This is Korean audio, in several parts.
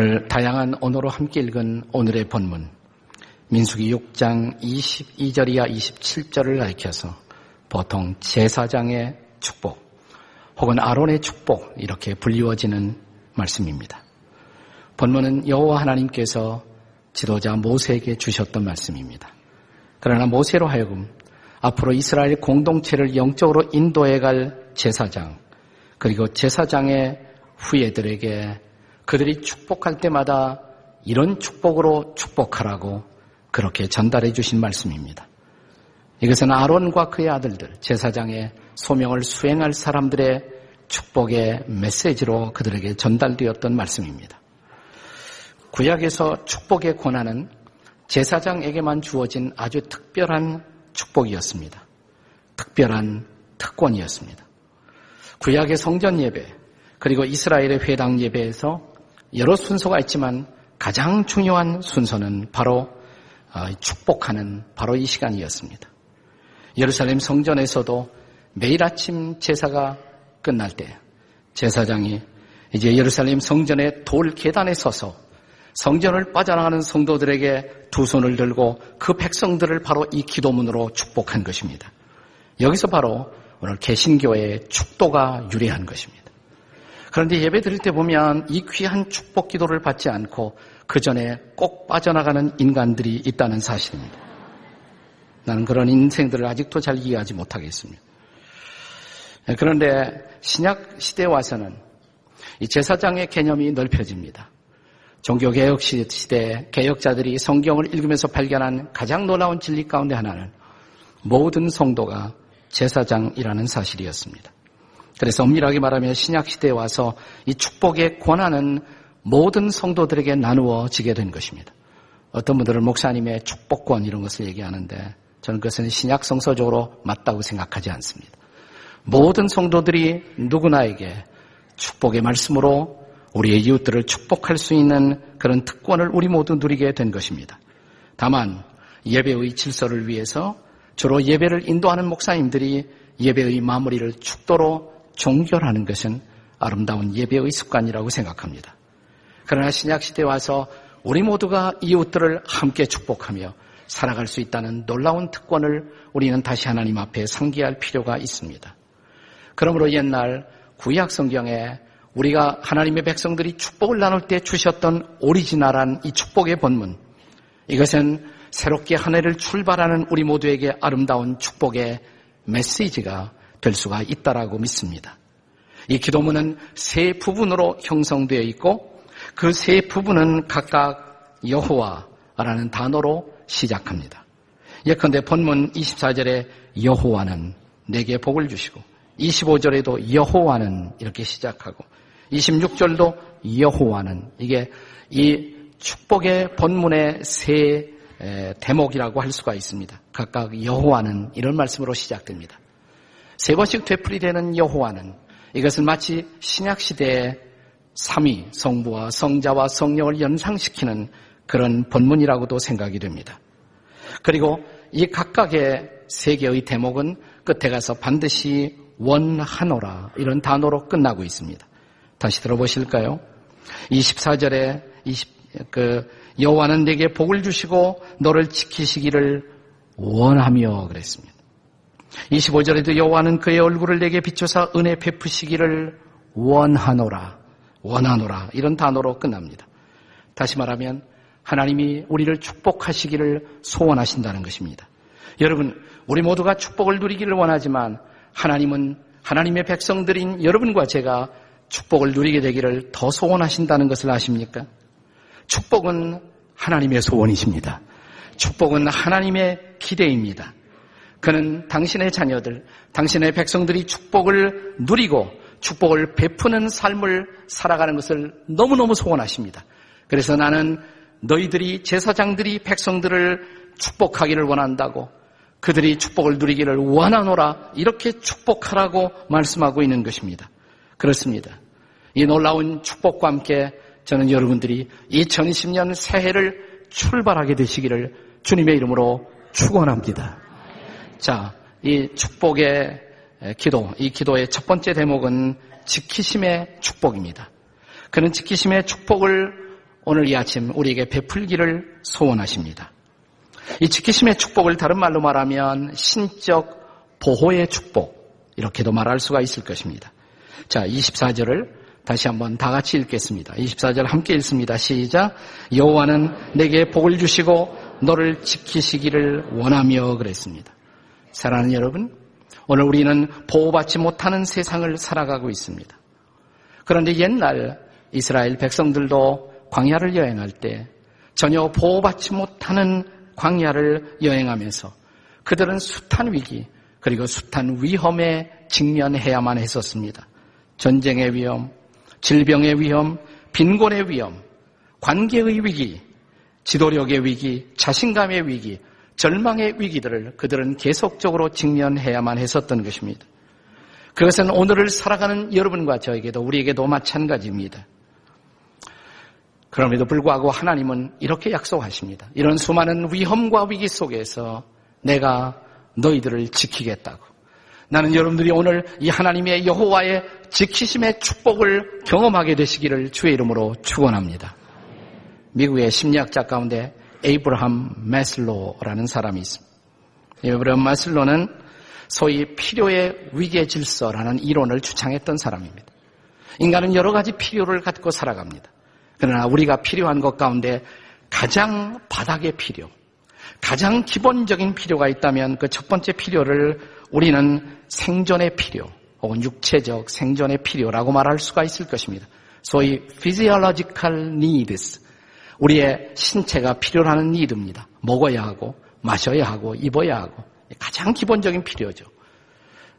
오늘 다양한 언어로 함께 읽은 오늘의 본문 민수기 6장 22절이야 27절을 가리켜서 보통 제사장의 축복 혹은 아론의 축복 이렇게 불리워지는 말씀입니다. 본문은 여호와 하나님께서 지도자 모세에게 주셨던 말씀입니다. 그러나 모세로 하여금 앞으로 이스라엘 공동체를 영적으로 인도해 갈 제사장 그리고 제사장의 후예들에게 그들이 축복할 때마다 이런 축복으로 축복하라고 그렇게 전달해 주신 말씀입니다. 이것은 아론과 그의 아들들, 제사장의 소명을 수행할 사람들의 축복의 메시지로 그들에게 전달되었던 말씀입니다. 구약에서 축복의 권한은 제사장에게만 주어진 아주 특별한 축복이었습니다. 특별한 특권이었습니다. 구약의 성전 예배, 그리고 이스라엘의 회당 예배에서 여러 순서가 있지만 가장 중요한 순서는 바로 어, 축복하는 바로 이 시간이었습니다. 예루살렘 성전에서도 매일 아침 제사가 끝날 때 제사장이 이제 예루살렘 성전의 돌 계단에 서서 성전을 빠져나가는 성도들에게 두 손을 들고 그 백성들을 바로 이 기도문으로 축복한 것입니다. 여기서 바로 오늘 개신교의 축도가 유래한 것입니다. 그런데 예배 드릴 때 보면 이 귀한 축복 기도를 받지 않고 그 전에 꼭 빠져나가는 인간들이 있다는 사실입니다. 나는 그런 인생들을 아직도 잘 이해하지 못하겠습니다. 그런데 신약 시대에 와서는 이 제사장의 개념이 넓혀집니다. 종교개혁 시대 개혁자들이 성경을 읽으면서 발견한 가장 놀라운 진리 가운데 하나는 모든 성도가 제사장이라는 사실이었습니다. 그래서 엄밀하게 말하면 신약 시대에 와서 이 축복의 권한은 모든 성도들에게 나누어지게 된 것입니다. 어떤 분들은 목사님의 축복권 이런 것을 얘기하는데 저는 그것은 신약 성서적으로 맞다고 생각하지 않습니다. 모든 성도들이 누구나에게 축복의 말씀으로 우리의 이웃들을 축복할 수 있는 그런 특권을 우리 모두 누리게 된 것입니다. 다만 예배의 질서를 위해서 주로 예배를 인도하는 목사님들이 예배의 마무리를 축도로 종결하는 것은 아름다운 예배의 습관이라고 생각합니다. 그러나 신약 시대에 와서 우리 모두가 이웃들을 함께 축복하며 살아갈 수 있다는 놀라운 특권을 우리는 다시 하나님 앞에 상기할 필요가 있습니다. 그러므로 옛날 구약 성경에 우리가 하나님의 백성들이 축복을 나눌 때 주셨던 오리지널한 이 축복의 본문 이것은 새롭게 한 해를 출발하는 우리 모두에게 아름다운 축복의 메시지가 될 수가 있다라고 믿습니다. 이 기도문은 세 부분으로 형성되어 있고 그 세 부분은 각각 여호와라는 단어로 시작합니다. 예컨대 본문 24절에 여호와는 내게 복을 주시고 25절에도 여호와는 이렇게 시작하고 26절도 여호와는 이게 이 축복의 본문의 세 대목이라고 할 수가 있습니다. 각각 여호와는 이런 말씀으로 시작됩니다. 세 번씩 되풀이되는 여호와는 이것은 마치 신약 시대의 삼위 성부와 성자와 성령을 연상시키는 그런 본문이라고도 생각이 됩니다. 그리고 이 각각의 세 개의 대목은 끝에 가서 반드시 원하노라 이런 단어로 끝나고 있습니다. 다시 들어보실까요? 24절에 20, 그 여호와는 내게 복을 주시고 너를 지키시기를 원하며 그랬습니다. 25절에도 여호와는 그의 얼굴을 내게 비춰서 은혜 베푸시기를 원하노라, 원하노라 이런 단어로 끝납니다. 다시 말하면 하나님이 우리를 축복하시기를 소원하신다는 것입니다. 여러분, 우리 모두가 축복을 누리기를 원하지만 하나님은 하나님의 백성들인 여러분과 제가 축복을 누리게 되기를 더 소원하신다는 것을 아십니까? 축복은 하나님의 소원이십니다. 축복은 하나님의 기대입니다. 그는 당신의 자녀들, 당신의 백성들이 축복을 누리고 축복을 베푸는 삶을 살아가는 것을 너무너무 소원하십니다. 그래서 나는 너희들이 제사장들이 백성들을 축복하기를 원한다고 그들이 축복을 누리기를 원하노라 이렇게 축복하라고 말씀하고 있는 것입니다. 그렇습니다. 이 놀라운 축복과 함께 저는 여러분들이 2020년 새해를 출발하게 되시기를 주님의 이름으로 축원합니다. 자, 이 축복의 기도, 이 기도의 첫 번째 대목은 지키심의 축복입니다. 그는 지키심의 축복을 오늘 이 아침 우리에게 베풀기를 소원하십니다. 이 지키심의 축복을 다른 말로 말하면 신적 보호의 축복 이렇게도 말할 수가 있을 것입니다. 자, 24절을 다시 한번 다 같이 읽겠습니다. 24절 함께 읽습니다. 시작. 여호와는 내게 복을 주시고 너를 지키시기를 원하며 그랬습니다. 사랑하는 여러분, 오늘 우리는 보호받지 못하는 세상을 살아가고 있습니다. 그런데 옛날 이스라엘 백성들도 광야를 여행할 때 전혀 보호받지 못하는 광야를 여행하면서 그들은 숱한 위기 그리고 숱한 위험에 직면해야만 했었습니다. 전쟁의 위험, 질병의 위험, 빈곤의 위험, 관계의 위기, 지도력의 위기, 자신감의 위기, 절망의 위기들을 그들은 계속적으로 직면해야만 했었던 것입니다. 그것은 오늘을 살아가는 여러분과 저에게도 우리에게도 마찬가지입니다. 그럼에도 불구하고 하나님은 이렇게 약속하십니다. 이런 수많은 위험과 위기 속에서 내가 너희들을 지키겠다고. 나는 여러분들이 오늘 이 하나님의 여호와의 지키심의 축복을 경험하게 되시기를 주의 이름으로 축원합니다. 미국의 심리학자 가운데 에이브라함 메슬로라는 사람이 있습니다. 에이브라함 메슬로는 소위 필요의 위계 질서라는 이론을 주창했던 사람입니다. 인간은 여러 가지 필요를 갖고 살아갑니다. 그러나 우리가 필요한 것 가운데 가장 바닥의 필요, 가장 기본적인 필요가 있다면 그 첫 번째 필요를 우리는 생존의 필요 혹은 육체적 생존의 필요라고 말할 수가 있을 것입니다. 소위 physiological needs, 우리의 신체가 필요로 하는 니드입니다. 먹어야 하고 마셔야 하고 입어야 하고 가장 기본적인 필요죠.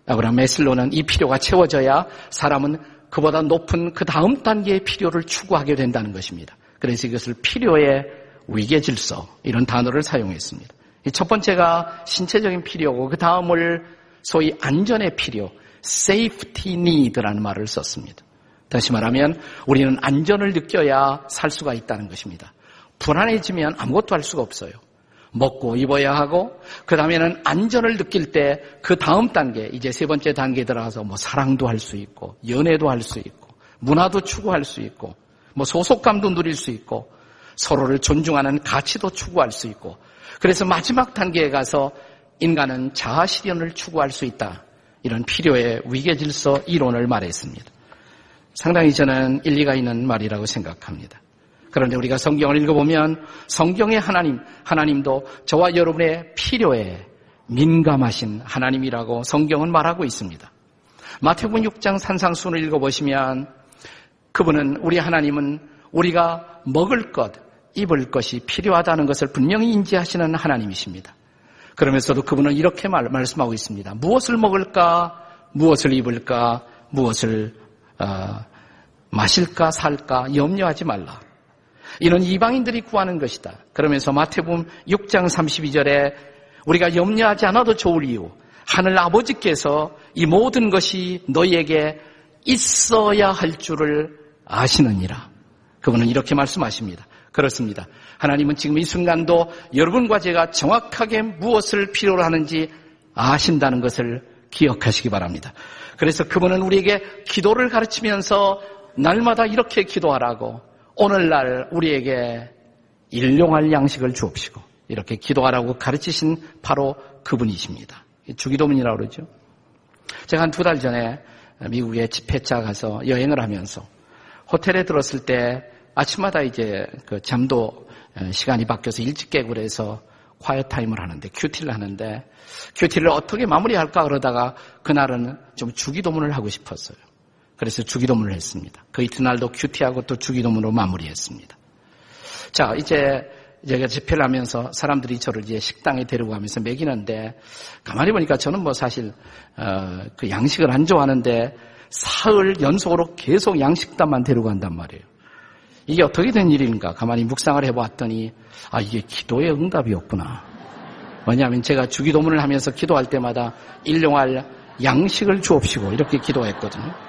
그러나 메슬로는 이 필요가 채워져야 사람은 그보다 높은 그 다음 단계의 필요를 추구하게 된다는 것입니다. 그래서 이것을 필요의 위계 질서 이런 단어를 사용했습니다. 첫 번째가 신체적인 필요고 그 다음을 소위 안전의 필요, safety need라는 말을 썼습니다. 다시 말하면 우리는 안전을 느껴야 살 수가 있다는 것입니다. 불안해지면 아무것도 할 수가 없어요. 먹고 입어야 하고 그 다음에는 안전을 느낄 때 그 다음 단계 이제 세 번째 단계에 들어가서 뭐 사랑도 할 수 있고 연애도 할 수 있고 문화도 추구할 수 있고 뭐 소속감도 누릴 수 있고 서로를 존중하는 가치도 추구할 수 있고 그래서 마지막 단계에 가서 인간은 자아 실현을 추구할 수 있다. 이런 필요의 위계 질서 이론을 말했습니다. 상당히 저는 일리가 있는 말이라고 생각합니다. 그런데 우리가 성경을 읽어보면 성경의 하나님, 하나님도 저와 여러분의 필요에 민감하신 하나님이라고 성경은 말하고 있습니다. 마태복음 6장 산상순을 읽어보시면 그분은 우리 하나님은 우리가 먹을 것, 입을 것이 필요하다는 것을 분명히 인지하시는 하나님이십니다. 그러면서도 그분은 이렇게 말, 말씀하고 있습니다. 무엇을 먹을까, 무엇을 입을까, 무엇을 어, 마실까, 살까 염려하지 말라. 이는 이방인들이 구하는 것이다. 그러면서 마태복음 6장 32절에 우리가 염려하지 않아도 좋을 이유 하늘 아버지께서 이 모든 것이 너희에게 있어야 할 줄을 아시느니라. 그분은 이렇게 말씀하십니다. 그렇습니다. 하나님은 지금 이 순간도 여러분과 제가 정확하게 무엇을 필요로 하는지 아신다는 것을 기억하시기 바랍니다. 그래서 그분은 우리에게 기도를 가르치면서 날마다 이렇게 기도하라고 오늘날 우리에게 일용할 양식을 주옵시고 이렇게 기도하라고 가르치신 바로 그분이십니다. 주기도문이라고 그러죠. 제가 한 두 달 전에 미국에 집회차 가서 여행을 하면서 호텔에 들었을 때 아침마다 이제 그 잠도 시간이 바뀌어서 일찍 깨고 그래서 quiet time을 하는데 QT를 하는데 QT를 어떻게 마무리할까 그러다가 그날은 좀 주기도문을 하고 싶었어요. 그래서 주기도문을 했습니다. 그 이튿날도 QT하고 또 주기도문으로 마무리했습니다. 자, 이제 제가 집회를 하면서 사람들이 저를 이제 식당에 데리고 가면서 먹이는데 가만히 보니까 저는 뭐 사실 어, 그 양식을 안 좋아하는데 사흘 연속으로 계속 양식단만 데리고 간단 말이에요. 이게 어떻게 된 일인가 가만히 묵상을 해보았더니 아 이게 기도의 응답이었구나. 왜냐하면 제가 주기도문을 하면서 기도할 때마다 일용할 양식을 주옵시고 이렇게 기도했거든요.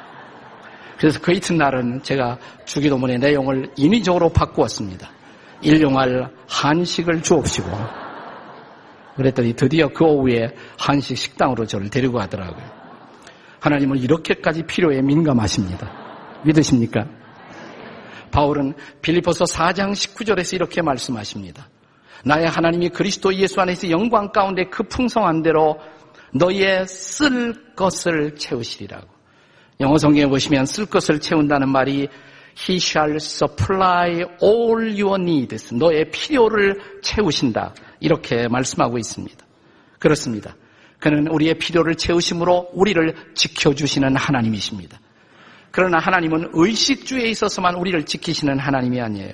그래서 그 이튿날은 제가 주기도문의 내용을 인위적으로 바꾸었습니다. 일용할 한식을 주옵시고 그랬더니 드디어 그 오후에 한식 식당으로 저를 데리고 가더라고요. 하나님은 이렇게까지 필요에 민감하십니다. 믿으십니까? 바울은 빌리포서 4장 19절에서 이렇게 말씀하십니다. 나의 하나님이 그리스도 예수 안에서 영광 가운데 그 풍성한 대로 너희의 쓸 것을 채우시리라고. 영어 성경에 보시면 쓸 것을 채운다는 말이 He shall supply all your needs. 너의 필요를 채우신다. 이렇게 말씀하고 있습니다. 그렇습니다. 그는 우리의 필요를 채우심으로 우리를 지켜주시는 하나님이십니다. 그러나 하나님은 의식주에 있어서만 우리를 지키시는 하나님이 아니에요.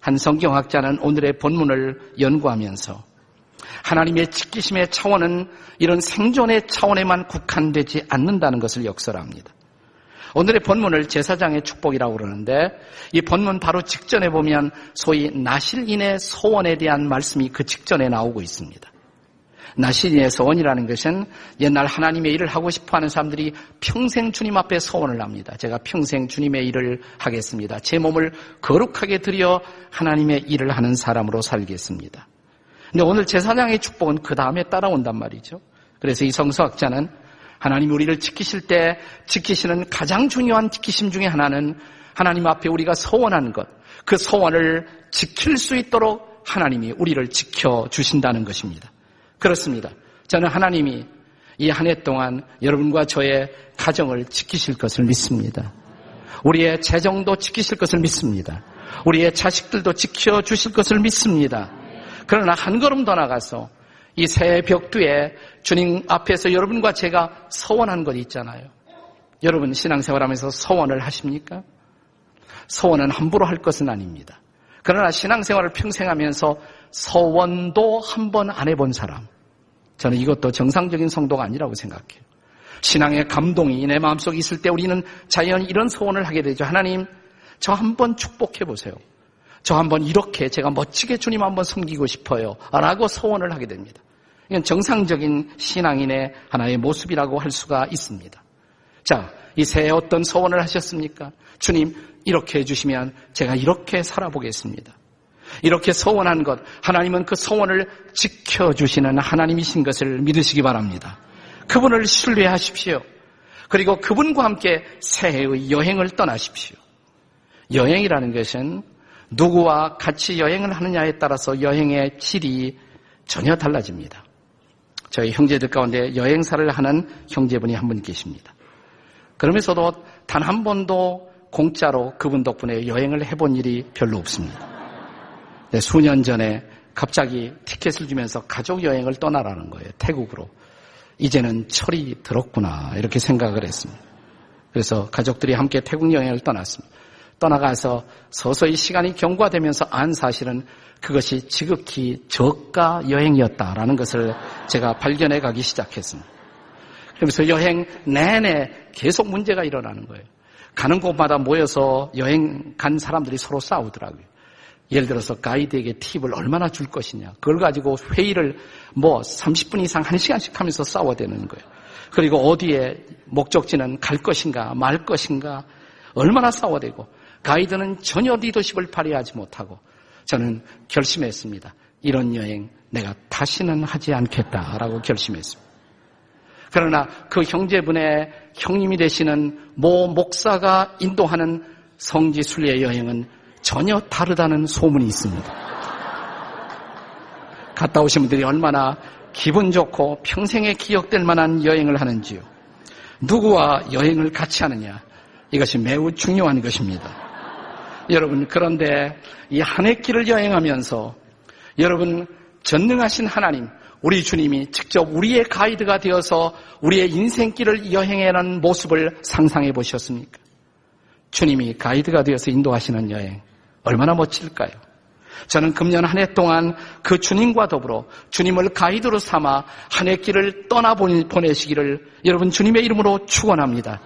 한 성경학자는 오늘의 본문을 연구하면서 하나님의 지키심의 차원은 이런 생존의 차원에만 국한되지 않는다는 것을 역설합니다. 오늘의 본문을 제사장의 축복이라고 그러는데 이 본문 바로 직전에 보면 소위 나실인의 소원에 대한 말씀이 그 직전에 나오고 있습니다. 나신의 소원이라는 것은 옛날 하나님의 일을 하고 싶어 하는 사람들이 평생 주님 앞에 소원을 합니다. 제가 평생 주님의 일을 하겠습니다. 제 몸을 거룩하게 드려 하나님의 일을 하는 사람으로 살겠습니다. 근데 오늘 제사장의 축복은 그 다음에 따라온단 말이죠. 그래서 이 성서학자는 하나님 우리를 지키실 때 지키시는 가장 중요한 지키심 중에 하나는 하나님 앞에 우리가 소원한 것, 그 소원을 지킬 수 있도록 하나님이 우리를 지켜 주신다는 것입니다. 그렇습니다. 저는 하나님이 이 한 해 동안 여러분과 저의 가정을 지키실 것을 믿습니다. 우리의 재정도 지키실 것을 믿습니다. 우리의 자식들도 지켜주실 것을 믿습니다. 그러나 한 걸음 더 나가서 이 새해 벽두에 주님 앞에서 여러분과 제가 서원한 것 있잖아요. 여러분 신앙생활 하면서 서원을 하십니까? 서원은 함부로 할 것은 아닙니다. 그러나 신앙생활을 평생 하면서 서원도 한 번 안 해본 사람. 저는 이것도 정상적인 성도가 아니라고 생각해요. 신앙의 감동이 내 마음속에 있을 때 우리는 자연 이런 소원을 하게 되죠. 하나님, 저 한 번 축복해 보세요. 저 한번 이렇게 제가 멋지게 주님 한번 섬기고 싶어요. 라고 소원을 하게 됩니다. 이건 정상적인 신앙인의 하나의 모습이라고 할 수가 있습니다. 자, 이 새해 어떤 소원을 하셨습니까? 주님, 이렇게 해주시면 제가 이렇게 살아보겠습니다. 이렇게 서원한 것, 하나님은 그 서원을 지켜주시는 하나님이신 것을 믿으시기 바랍니다. 그분을 신뢰하십시오. 그리고 그분과 함께 새해의 여행을 떠나십시오. 여행이라는 것은 누구와 같이 여행을 하느냐에 따라서 여행의 질이 전혀 달라집니다. 저희 형제들 가운데 여행사를 하는 형제분이 한 분 계십니다. 그러면서도 단 한 번도 공짜로 그분 덕분에 여행을 해본 일이 별로 없습니다. 네, 수년 전에 갑자기 티켓을 주면서 가족 여행을 떠나라는 거예요. 태국으로. 이제는 철이 들었구나. 이렇게 생각을 했습니다. 그래서 가족들이 함께 태국 여행을 떠났습니다. 떠나가서 서서히 시간이 경과되면서 안 사실은 그것이 지극히 저가 여행이었다라는 것을 제가 발견해 가기 시작했습니다. 그러면서 여행 내내 계속 문제가 일어나는 거예요. 가는 곳마다 모여서 여행 간 사람들이 서로 싸우더라고요. 예를 들어서 가이드에게 팁을 얼마나 줄 것이냐. 그걸 가지고 회의를 뭐 30분 이상 1시간씩 하면서 싸워대는 거예요. 그리고 어디에 목적지는 갈 것인가 말 것인가 얼마나 싸워대고 가이드는 전혀 리더십을 발휘하지 못하고 저는 결심했습니다. 이런 여행 내가 다시는 하지 않겠다라고 결심했습니다. 그러나 그 형제분의 형님이 되시는 모 목사가 인도하는 성지 순례 여행은 전혀 다르다는 소문이 있습니다. 갔다 오신 분들이 얼마나 기분 좋고 평생에 기억될 만한 여행을 하는지요. 누구와 여행을 같이 하느냐. 이것이 매우 중요한 것입니다. 여러분, 그런데 이 한 해 길을 여행하면서 여러분, 전능하신 하나님, 우리 주님이 직접 우리의 가이드가 되어서 우리의 인생길을 여행해라는 모습을 상상해 보셨습니까? 주님이 가이드가 되어서 인도하시는 여행. 얼마나 멋질까요? 저는 금년 한 해 동안 그 주님과 더불어 주님을 가이드로 삼아 한 해 길을 떠나 보내시기를 여러분 주님의 이름으로 축원합니다.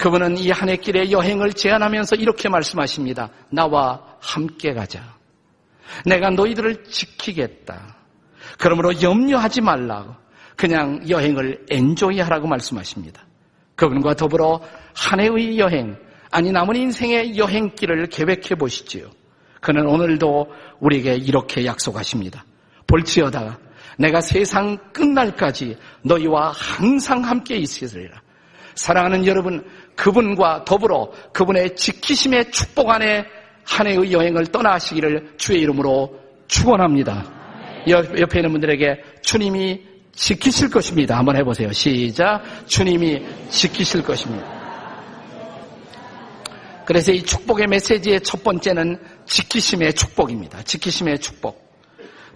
그분은 이 한 해 길의 여행을 제안하면서 이렇게 말씀하십니다. 나와 함께 가자. 내가 너희들을 지키겠다. 그러므로 염려하지 말라. 그냥 여행을 엔조이 하라고 말씀하십니다. 그분과 더불어 한 해의 여행, 아니 남은 인생의 여행길을 계획해 보시지요. 그는 오늘도 우리에게 이렇게 약속하십니다. 볼지어다 내가 세상 끝날까지 너희와 항상 함께 있으리라. 사랑하는 여러분, 그분과 더불어 그분의 지키심의 축복 안에 한 해의 여행을 떠나시기를 주의 이름으로 축원합니다. 옆에 있는 분들에게 주님이 지키실 것입니다. 한번 해보세요. 시작. 주님이 지키실 것입니다. 그래서 이 축복의 메시지의 첫 번째는 지키심의 축복입니다. 지키심의 축복.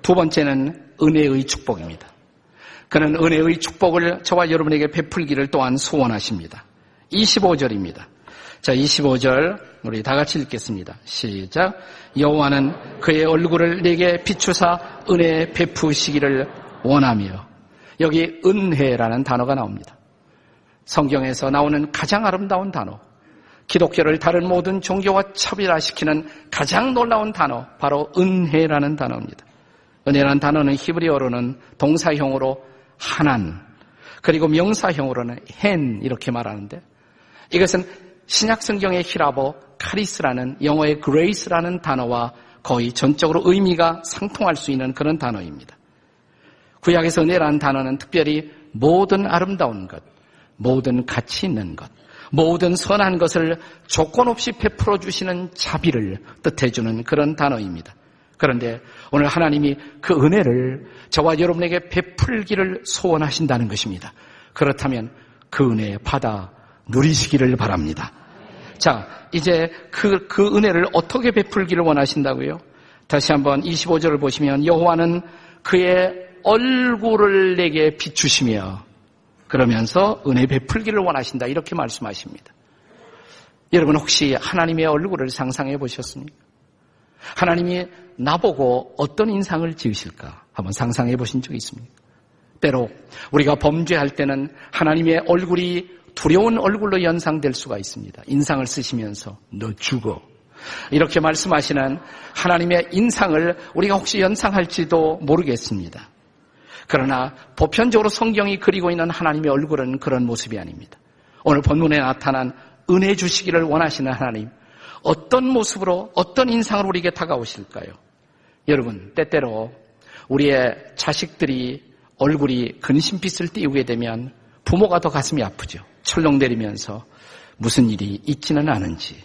두 번째는 은혜의 축복입니다. 그는 은혜의 축복을 저와 여러분에게 베풀기를 또한 소원하십니다. 25절입니다. 자, 25절 우리 다 같이 읽겠습니다. 시작. 여호와는 그의 얼굴을 내게 비추사 은혜 베푸시기를 원하며 여기 은혜라는 단어가 나옵니다. 성경에서 나오는 가장 아름다운 단어. 기독교를 다른 모든 종교와 차별화시키는 가장 놀라운 단어 바로 은혜라는 단어입니다. 은혜라는 단어는 히브리어로는 동사형으로 하난 그리고 명사형으로는 헨 이렇게 말하는데 이것은 신약 성경의 히라보 카리스라는 영어의 grace라는 단어와 거의 전적으로 의미가 상통할 수 있는 그런 단어입니다. 구약에서 은혜라는 단어는 특별히 모든 아름다운 것, 모든 가치 있는 것, 모든 선한 것을 조건 없이 베풀어 주시는 자비를 뜻해 주는 그런 단어입니다. 그런데 오늘 하나님이 그 은혜를 저와 여러분에게 베풀기를 소원하신다는 것입니다. 그렇다면 그 은혜 받아 누리시기를 바랍니다. 자, 이제 그, 그 은혜를 어떻게 베풀기를 원하신다고요? 다시 한번 25절을 보시면 여호와는 그의 얼굴을 내게 비추시며 그러면서 은혜 베풀기를 원하신다 이렇게 말씀하십니다. 여러분 혹시 하나님의 얼굴을 상상해 보셨습니까? 하나님이 나보고 어떤 인상을 지으실까 한번 상상해 보신 적 있습니까? 때로 우리가 범죄할 때는 하나님의 얼굴이 두려운 얼굴로 연상될 수가 있습니다. 인상을 쓰시면서 너 죽어. 이렇게 말씀하시는 하나님의 인상을 우리가 혹시 연상할지도 모르겠습니다. 그러나 보편적으로 성경이 그리고 있는 하나님의 얼굴은 그런 모습이 아닙니다. 오늘 본문에 나타난 은혜 주시기를 원하시는 하나님, 어떤 모습으로, 어떤 인상으로 우리에게 다가오실까요? 여러분, 때때로 우리의 자식들이 얼굴이 근심빛을 띄우게 되면 부모가 더 가슴이 아프죠. 철렁 내리면서 무슨 일이 있지는 않은지.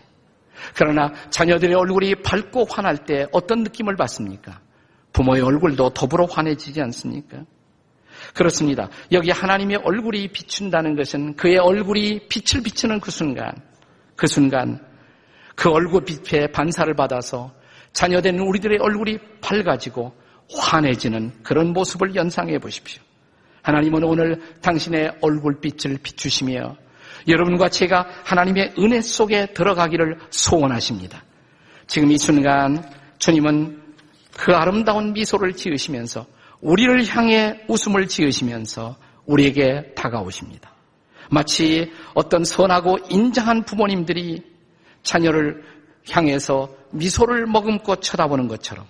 그러나 자녀들의 얼굴이 밝고 환할 때 어떤 느낌을 받습니까? 부모의 얼굴도 더불어 환해지지 않습니까? 그렇습니다. 여기 하나님의 얼굴이 비춘다는 것은 그의 얼굴이 빛을 비추는 그 순간, 그 순간 그 얼굴 빛에 반사를 받아서 자녀된 우리들의 얼굴이 밝아지고 환해지는 그런 모습을 연상해 보십시오. 하나님은 오늘 당신의 얼굴빛을 비추시며 여러분과 제가 하나님의 은혜 속에 들어가기를 소원하십니다. 지금 이 순간 주님은 그 아름다운 미소를 지으시면서 우리를 향해 웃음을 지으시면서 우리에게 다가오십니다. 마치 어떤 선하고 인정한 부모님들이 자녀를 향해서 미소를 머금고 쳐다보는 것처럼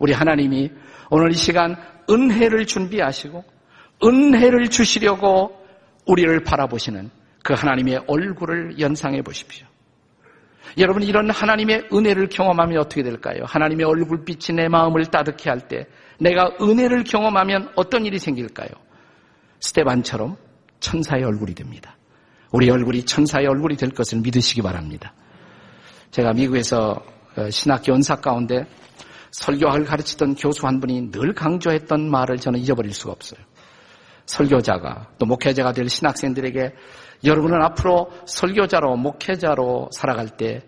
우리 하나님이 오늘 이 시간 은혜를 준비하시고 은혜를 주시려고 우리를 바라보시는 그 하나님의 얼굴을 연상해 보십시오. 여러분 이런 하나님의 은혜를 경험하면 어떻게 될까요? 하나님의 얼굴빛이 내 마음을 따뜻해 할때 내가 은혜를 경험하면 어떤 일이 생길까요? 스테반처럼 천사의 얼굴이 됩니다. 우리 얼굴이 천사의 얼굴이 될 것을 믿으시기 바랍니다. 제가 미국에서 어, 신학교 연사 가운데 설교학을 가르치던 교수 한 분이 늘 강조했던 말을 저는 잊어버릴 수가 없어요. 설교자가 또 목회자가 될 신학생들에게 여러분은 앞으로 설교자로 목회자로 살아갈 때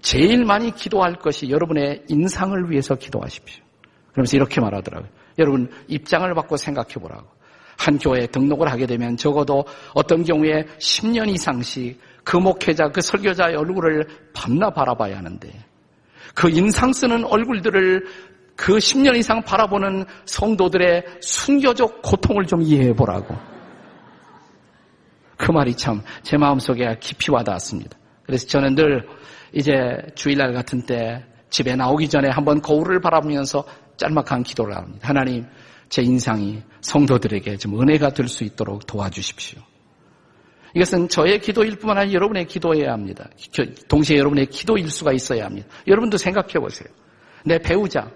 제일 많이 기도할 것이 여러분의 인상을 위해서 기도하십시오. 그러면서 이렇게 말하더라고요. 여러분 입장을 바꿔 생각해 보라고. 한 교회에 등록을 하게 되면 적어도 어떤 경우에 10년 이상씩 그 목회자, 그 설교자의 얼굴을 밤낮 바라봐야 하는데 그 인상 쓰는 얼굴들을 그 10년 이상 바라보는 성도들의 순교적 고통을 좀 이해해 보라고. 그 말이 참 제 마음속에 깊이 와닿았습니다. 그래서 저는 늘 이제 주일날 같은 때 집에 나오기 전에 한번 거울을 바라보면서 짤막한 기도를 합니다. 하나님, 제 인상이 성도들에게 좀 은혜가 될 수 있도록 도와주십시오. 이것은 저의 기도일 뿐만 아니라 여러분의 기도여야 합니다. 동시에 여러분의 기도일 수가 있어야 합니다. 여러분도 생각해 보세요. 내 배우자,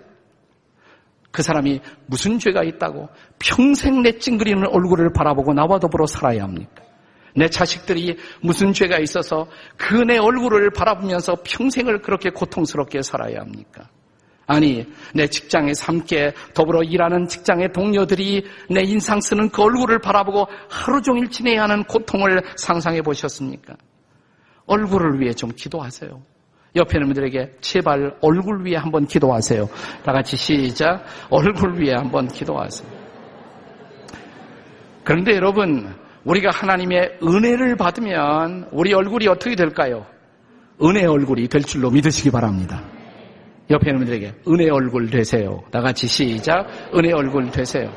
그 사람이 무슨 죄가 있다고 평생 내 찡그리는 얼굴을 바라보고 나와 더불어 살아야 합니까? 내 자식들이 무슨 죄가 있어서 그 내 얼굴을 바라보면서 평생을 그렇게 고통스럽게 살아야 합니까? 아니, 내 직장에 함께 더불어 일하는 직장의 동료들이 내 인상 쓰는 그 얼굴을 바라보고 하루 종일 지내야 하는 고통을 상상해 보셨습니까? 얼굴을 위해 좀 기도하세요. 옆에 있는 분들에게 제발 얼굴 위에 한번 기도하세요. 다 같이 시작. 얼굴 위에 한번 기도하세요. 그런데 여러분, 우리가 하나님의 은혜를 받으면 우리 얼굴이 어떻게 될까요? 은혜 얼굴이 될 줄로 믿으시기 바랍니다. 옆에 있는 분들에게 은혜 얼굴 되세요. 다 같이 시작. 은혜 얼굴 되세요.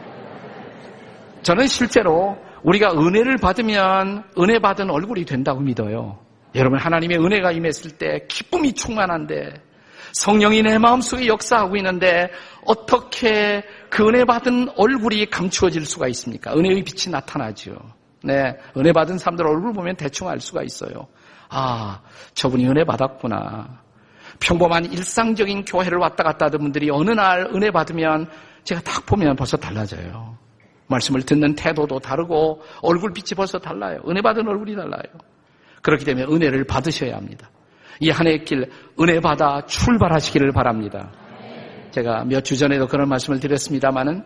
저는 실제로 우리가 은혜를 받으면 은혜 받은 얼굴이 된다고 믿어요. 여러분 하나님의 은혜가 임했을 때 기쁨이 충만한데 성령이 내 마음속에 역사하고 있는데 어떻게 그 은혜 받은 얼굴이 감추어질 수가 있습니까? 은혜의 빛이 나타나죠. 네, 은혜 받은 사람들 얼굴 보면 대충 알 수가 있어요. 아, 저분이 은혜 받았구나. 평범한 일상적인 교회를 왔다 갔다 하던 분들이 어느 날 은혜 받으면 제가 딱 보면 벌써 달라져요. 말씀을 듣는 태도도 다르고 얼굴빛이 벌써 달라요. 은혜 받은 얼굴이 달라요. 그렇기 때문에 은혜를 받으셔야 합니다. 이 한 해의 길 은혜 받아 출발하시기를 바랍니다. 제가 몇 주 전에도 그런 말씀을 드렸습니다마는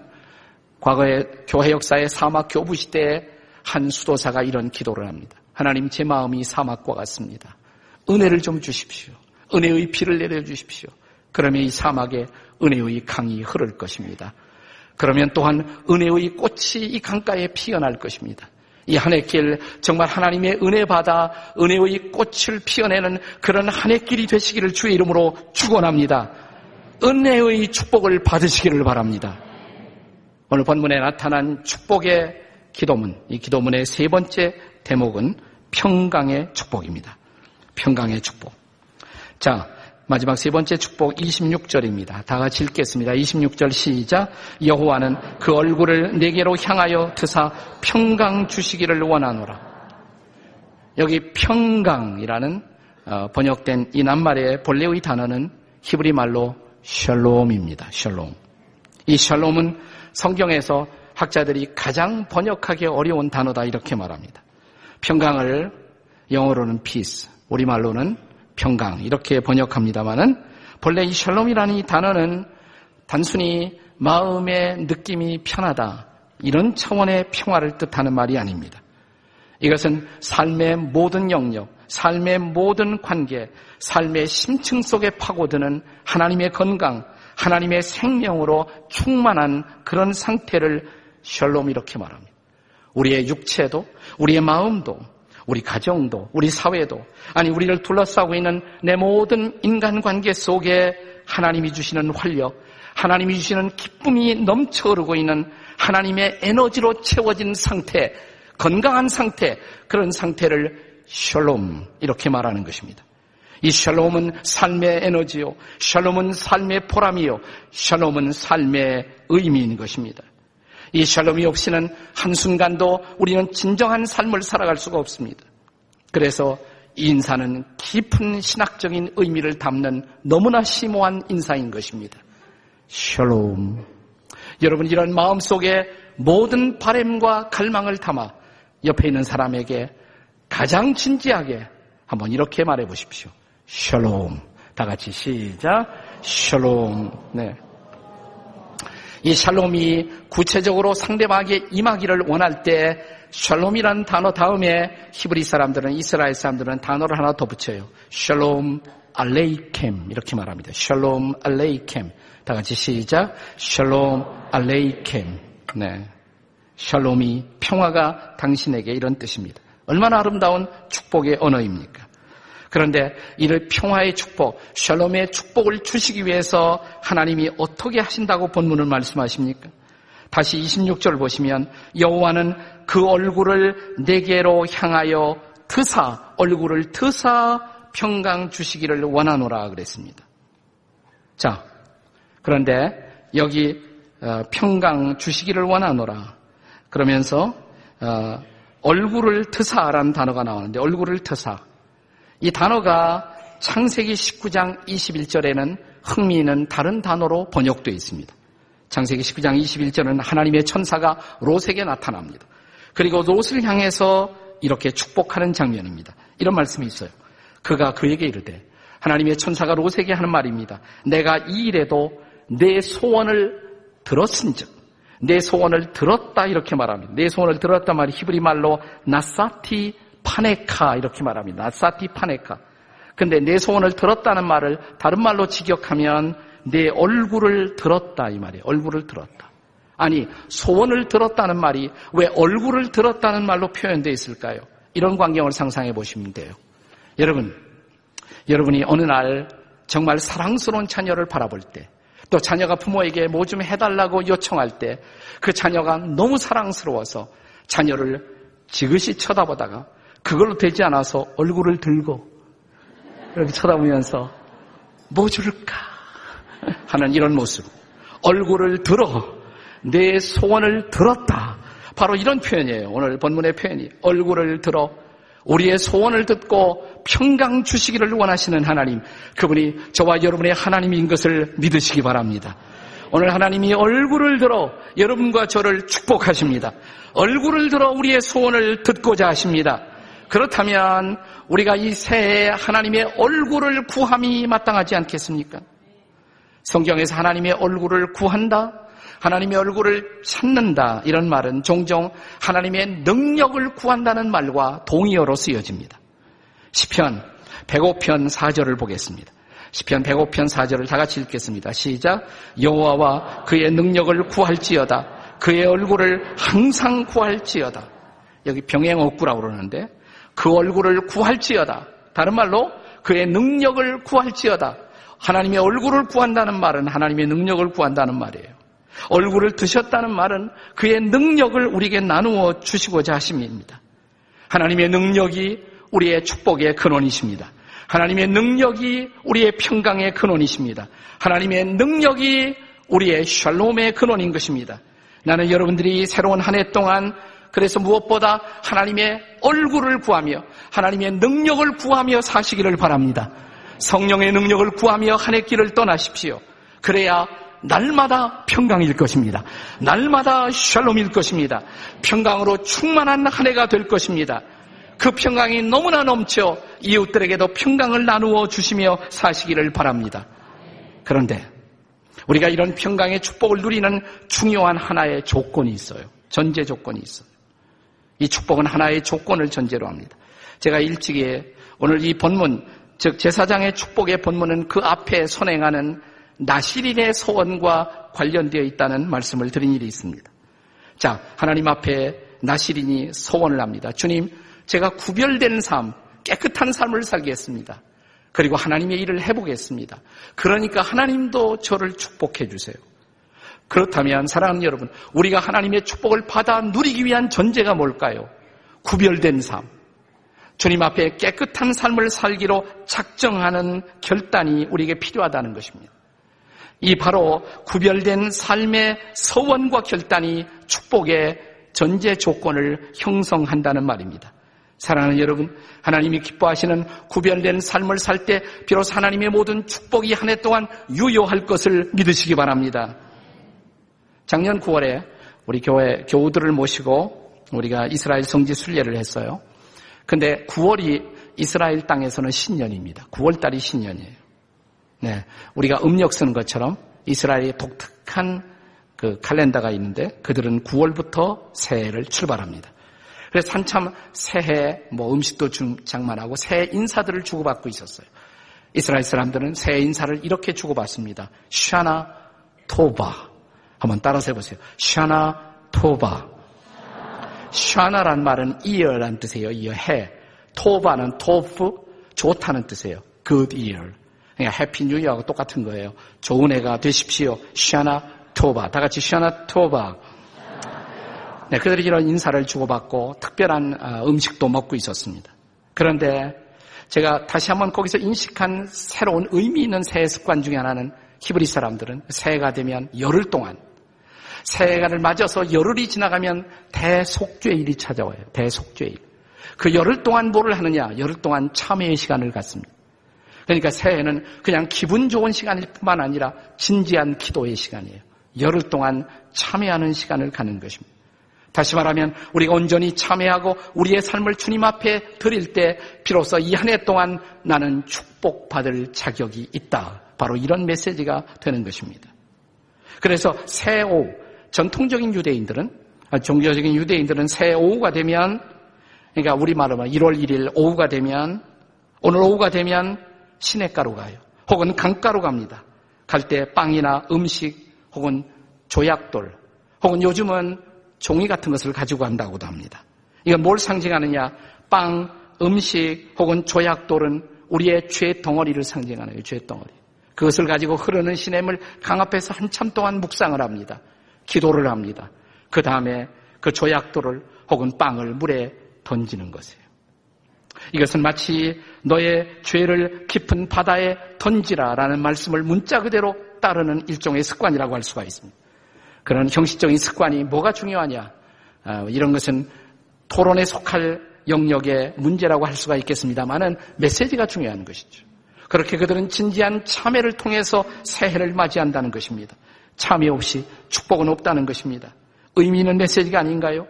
과거의 교회 역사의 사막 교부 시대에 한 수도사가 이런 기도를 합니다. 하나님 제 마음이 사막과 같습니다. 은혜를 좀 주십시오. 은혜의 피를 내려 주십시오. 그러면 이 사막에 은혜의 강이 흐를 것입니다. 그러면 또한 은혜의 꽃이 이 강가에 피어날 것입니다. 이 한 해 길 정말 하나님의 은혜 받아 은혜의 꽃을 피어내는 그런 한 해 길이 되시기를 주의 이름으로 축원합니다. 은혜의 축복을 받으시기를 바랍니다. 오늘 본문에 나타난 축복의 기도문, 이 기도문의 세 번째 대목은 평강의 축복입니다. 평강의 축복. 자, 마지막 세 번째 축복 26절입니다. 다 같이 읽겠습니다. 26절 시작. 여호와는 그 얼굴을 내게로 향하여 드사 평강 주시기를 원하노라. 여기 평강이라는 어, 번역된 이 낱말의 본래의 단어는 히브리 말로 셜롬입니다. 셜롬. 이 셜롬은 성경에서 학자들이 가장 번역하기 어려운 단어다 이렇게 말합니다. 평강을 영어로는 peace, 우리말로는 평강 이렇게 번역합니다만은 본래 이 샬롬이라는 이 단어는 단순히 마음의 느낌이 편하다 이런 차원의 평화를 뜻하는 말이 아닙니다. 이것은 삶의 모든 영역, 삶의 모든 관계, 삶의 심층 속에 파고드는 하나님의 건강, 하나님의 생명으로 충만한 그런 상태를 셜롬 이렇게 말합니다. 우리의 육체도, 우리의 마음도, 우리 가정도, 우리 사회도, 아니 우리를 둘러싸고 있는 내 모든 인간관계 속에 하나님이 주시는 활력, 하나님이 주시는 기쁨이 넘쳐 흐르고 있는 하나님의 에너지로 채워진 상태, 건강한 상태, 그런 상태를 샬롬 이렇게 말하는 것입니다. 이 샬롬은 삶의 에너지요. 샬롬은 삶의 보람이요. 샬롬은 삶의 의미인 것입니다. 이 샬롬이 없이는 한순간도 우리는 진정한 삶을 살아갈 수가 없습니다. 그래서 인사는 깊은 신학적인 의미를 담는 너무나 심오한 인사인 것입니다. 샬롬. 여러분 이런 마음 속에 모든 바램과 갈망을 담아 옆에 있는 사람에게 가장 진지하게 한번 이렇게 말해 보십시오. 샬롬. 다 같이 시작. 샬롬. 네. 이 샬롬이 구체적으로 상대방에게 임하기를 원할 때 샬롬이라는 단어 다음에 히브리 사람들은 이스라엘 사람들은 단어를 하나 더 붙여요. 샬롬 알레이켐 이렇게 말합니다. 샬롬 알레이켐 다 같이 시작. 샬롬 알레이켐 네. 샬롬이 평화가 당신에게 이런 뜻입니다. 얼마나 아름다운 축복의 언어입니까? 그런데 이를 평화의 축복, 샬롬의 축복을 주시기 위해서 하나님이 어떻게 하신다고 본문을 말씀하십니까? 다시 26절 보시면 여호와는 그 얼굴을 내게로 향하여 트사 얼굴을 트사 평강 주시기를 원하노라 그랬습니다. 자, 그런데 여기 어, 평강 주시기를 원하노라 그러면서 어, 얼굴을 트사라는 단어가 나오는데 얼굴을 트사 이 단어가 창세기 19장 21절에는 흥미있는 다른 단어로 번역되어 있습니다. 창세기 19장 21절은 하나님의 천사가 롯에게 나타납니다. 그리고 롯을 향해서 이렇게 축복하는 장면입니다. 이런 말씀이 있어요. 그가 그에게 이르되 하나님의 천사가 롯에게 하는 말입니다. 내가 이 일에도 내 소원을 들었은즉 내 소원을 들었다 이렇게 말합니다. 내 소원을 들었다 말이 히브리 말로 나사티 파네카 이렇게 말합니다. 나사티 파네카. 근데 내 소원을 들었다는 말을 다른 말로 직역하면 내 얼굴을 들었다 이 말이에요. 얼굴을 들었다. 아니 소원을 들었다는 말이 왜 얼굴을 들었다는 말로 표현되어 있을까요? 이런 광경을 상상해 보시면 돼요. 여러분, 여러분이 어느 날 정말 사랑스러운 자녀를 바라볼 때, 또 자녀가 부모에게 뭐 좀 해달라고 요청할 때, 그 자녀가 너무 사랑스러워서 자녀를 지그시 쳐다보다가 그걸로 되지 않아서 얼굴을 들고 이렇게 쳐다보면서 뭐 줄까 하는 이런 모습. 얼굴을 들어 내 소원을 들었다. 바로 이런 표현이에요. 오늘 본문의 표현이. 얼굴을 들어 우리의 소원을 듣고 평강 주시기를 원하시는 하나님. 그분이 저와 여러분의 하나님인 것을 믿으시기 바랍니다. 오늘 하나님이 얼굴을 들어 여러분과 저를 축복하십니다. 얼굴을 들어 우리의 소원을 듣고자 하십니다. 그렇다면 우리가 이 새해에 하나님의 얼굴을 구함이 마땅하지 않겠습니까? 성경에서 하나님의 얼굴을 구한다, 하나님의 얼굴을 찾는다 이런 말은 종종 하나님의 능력을 구한다는 말과 동의어로 쓰여집니다. 시편 105편 4절을 보겠습니다. 시편 105편 4절을 다 같이 읽겠습니다. 시작. 여호와와 그의 능력을 구할지어다. 그의 얼굴을 항상 구할지어다. 여기 병행옥구라고 그러는데 그 얼굴을 구할지어다. 다른 말로 그의 능력을 구할지어다. 하나님의 얼굴을 구한다는 말은 하나님의 능력을 구한다는 말이에요. 얼굴을 드셨다는 말은 그의 능력을 우리에게 나누어 주시고자 하심입니다. 하나님의 능력이 우리의 축복의 근원이십니다. 하나님의 능력이 우리의 평강의 근원이십니다. 하나님의 능력이 우리의 샬롬의 근원인 것입니다. 나는 여러분들이 새로운 한 해 동안 그래서 무엇보다 하나님의 얼굴을 구하며 하나님의 능력을 구하며 사시기를 바랍니다. 성령의 능력을 구하며 한 해 길을 떠나십시오. 그래야 날마다 평강일 것입니다. 날마다 샬롬일 것입니다. 평강으로 충만한 한 해가 될 것입니다. 그 평강이 너무나 넘쳐 이웃들에게도 평강을 나누어 주시며 사시기를 바랍니다. 그런데 우리가 이런 평강의 축복을 누리는 중요한 하나의 조건이 있어요. 전제 조건이 있어요. 이 축복은 하나의 조건을 전제로 합니다. 제가 일찍이 오늘 이 본문, 즉 제사장의 축복의 본문은 그 앞에 선행하는 나시린의 소원과 관련되어 있다는 말씀을 드린 일이 있습니다. 자, 하나님 앞에 나시린이 소원을 합니다. 주님, 제가 구별된 삶, 깨끗한 삶을 살겠습니다. 그리고 하나님의 일을 해보겠습니다. 그러니까 하나님도 저를 축복해 주세요. 그렇다면 사랑하는 여러분, 우리가 하나님의 축복을 받아 누리기 위한 전제가 뭘까요? 구별된 삶. 주님 앞에 깨끗한 삶을 살기로 작정하는 결단이 우리에게 필요하다는 것입니다. 이 바로 구별된 삶의 서원과 결단이 축복의 전제 조건을 형성한다는 말입니다. 사랑하는 여러분, 하나님이 기뻐하시는 구별된 삶을 살 때 비로소 하나님의 모든 축복이 한 해 동안 유효할 것을 믿으시기 바랍니다. 작년 9월에 우리 교회 교우들을 모시고 우리가 이스라엘 성지 순례를 했어요. 근데 9월이 이스라엘 땅에서는 신년입니다. 9월달이 신년이에요. 네. 우리가 음력 쓰는 것처럼 이스라엘의 독특한 그 칼렌더가 있는데 그들은 9월부터 새해를 출발합니다. 그래서 한참 새해 뭐 음식도 장만하고 새해 인사들을 주고받고 있었어요. 이스라엘 사람들은 새해 인사를 이렇게 주고받습니다. 샤나 토바. 한번 따라서 해보세요. 샤나 토바. 샤나란 말은 이어란 뜻이에요. 이어 해. 토바는 토프 좋다는 뜻이에요. good year. 그러니까 해피 뉴이어하고 똑같은 거예요. 좋은 해가 되십시오. 샤나 토바. 다 같이 샤나 토바. 네, 그들이 이런 인사를 주고받고 특별한 어, 음식도 먹고 있었습니다. 그런데 제가 다시 한번 거기서 인식한 새로운 의미 있는 새해 습관 중에 하나는 히브리 사람들은 새해가 되면 열흘 동안 새해를 맞아서 열흘이 지나가면 대속죄일이 찾아와요. 대속죄일. 그 열흘 동안 뭐를 하느냐? 열흘 동안 참회의 시간을 갖습니다. 그러니까 새해는 그냥 기분 좋은 시간일 뿐만 아니라 진지한 기도의 시간이에요. 열흘 동안 참여하는 시간을 가는 것입니다. 다시 말하면 우리가 온전히 참회하고 우리의 삶을 주님 앞에 드릴 때 비로소 이 한 해 동안 나는 축복받을 자격이 있다. 바로 이런 메시지가 되는 것입니다. 그래서 새 오후, 전통적인 유대인들은, 아, 종교적인 유대인들은 새 오후가 되면, 그러니까 우리말로 말 1월 1일 오후가 되면, 오늘 오후가 되면 시냇가로 가요. 혹은 강가로 갑니다. 갈 때 빵이나 음식 혹은 조약돌 혹은 요즘은 종이 같은 것을 가지고 간다고도 합니다. 이건 뭘 상징하느냐? 빵, 음식 혹은 조약돌은 우리의 죄 덩어리를 상징하는. 죄 덩어리. 그것을 가지고 흐르는 시냇을 강 앞에서 한참 동안 묵상을 합니다. 기도를 합니다. 그 다음에 그 조약돌을 혹은 빵을 물에 던지는 것이에요. 이것은 마치 너의 죄를 깊은 바다에 던지라라는 말씀을 문자 그대로 따르는 일종의 습관이라고 할 수가 있습니다. 그런 형식적인 습관이 뭐가 중요하냐? 아, 이런 것은 토론에 속할 영역의 문제라고 할 수가 있겠습니다만은 메시지가 중요한 것이죠. 그렇게 그들은 진지한 참회를 통해서 새해를 맞이한다는 것입니다. 참회 없이 축복은 없다는 것입니다. 의미 있는 메시지가 아닌가요?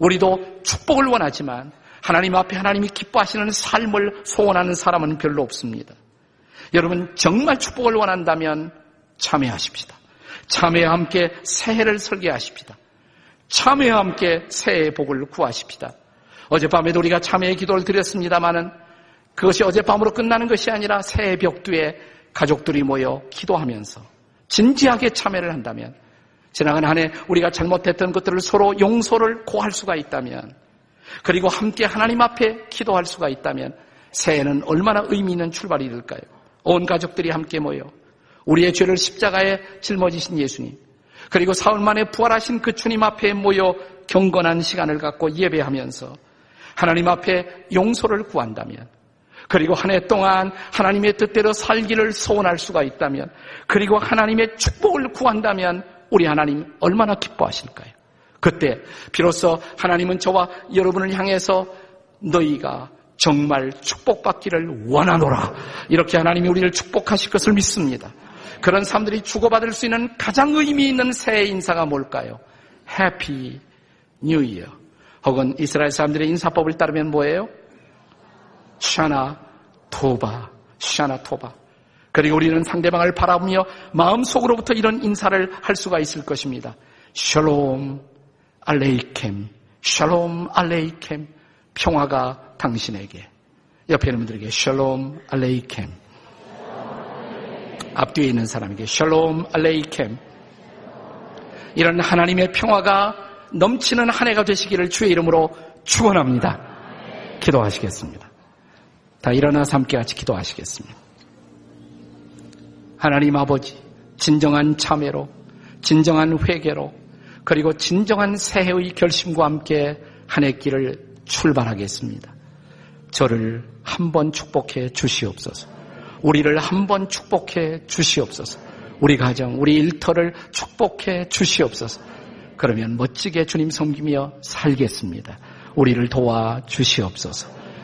우리도 축복을 원하지만 하나님 앞에 하나님이 기뻐하시는 삶을 소원하는 사람은 별로 없습니다. 여러분 정말 축복을 원한다면 참회하십시다. 참회와 함께 새해를 설계하십시다. 참회와 함께 새해의 복을 구하십시다. 어젯밤에도 우리가 참회의 기도를 드렸습니다마는 그것이 어젯밤으로 끝나는 것이 아니라 새해 벽두에 가족들이 모여 기도하면서 진지하게 참회를 한다면 지나간 한 해 우리가 잘못했던 것들을 서로 용서를 고할 수가 있다면 그리고 함께 하나님 앞에 기도할 수가 있다면 새해는 얼마나 의미 있는 출발이 될까요? 온 가족들이 함께 모여 우리의 죄를 십자가에 짊어지신 예수님 그리고 사흘 만에 부활하신 그 주님 앞에 모여 경건한 시간을 갖고 예배하면서 하나님 앞에 용서를 구한다면 그리고 한 해 동안 하나님의 뜻대로 살기를 소원할 수가 있다면 그리고 하나님의 축복을 구한다면 우리 하나님 얼마나 기뻐하실까요? 그때 비로소 하나님은 저와 여러분을 향해서 너희가 정말 축복받기를 원하노라. 이렇게 하나님이 우리를 축복하실 것을 믿습니다. 그런 사람들이 주고받을 수 있는 가장 의미 있는 새해 인사가 뭘까요? Happy New Year. 혹은 이스라엘 사람들의 인사법을 따르면 뭐예요? 샤나 토바, 샤나 토바. 그리고 우리는 상대방을 바라보며 마음속으로부터 이런 인사를 할 수가 있을 것입니다. 샬롬 알레이켐, 샬롬 알레이켐, 평화가 당신에게. 옆에 있는 분들에게 샬롬 알레이켐. 앞뒤에 있는 사람에게 샬롬 알레이켐. 이런 하나님의 평화가 넘치는 한 해가 되시기를 주의 이름으로 축원합니다. 기도하시겠습니다. 다 일어나서 함께 같이 기도하시겠습니다. 하나님 아버지, 진정한 참회로, 진정한 회개로, 그리고 진정한 새해의 결심과 함께 한 해 길을 출발하겠습니다. 저를 한번 축복해 주시옵소서. 우리를 한번 축복해 주시옵소서. 우리 가정, 우리 일터를 축복해 주시옵소서. 그러면 멋지게 주님 섬기며 살겠습니다. 우리를 도와 주시옵소서.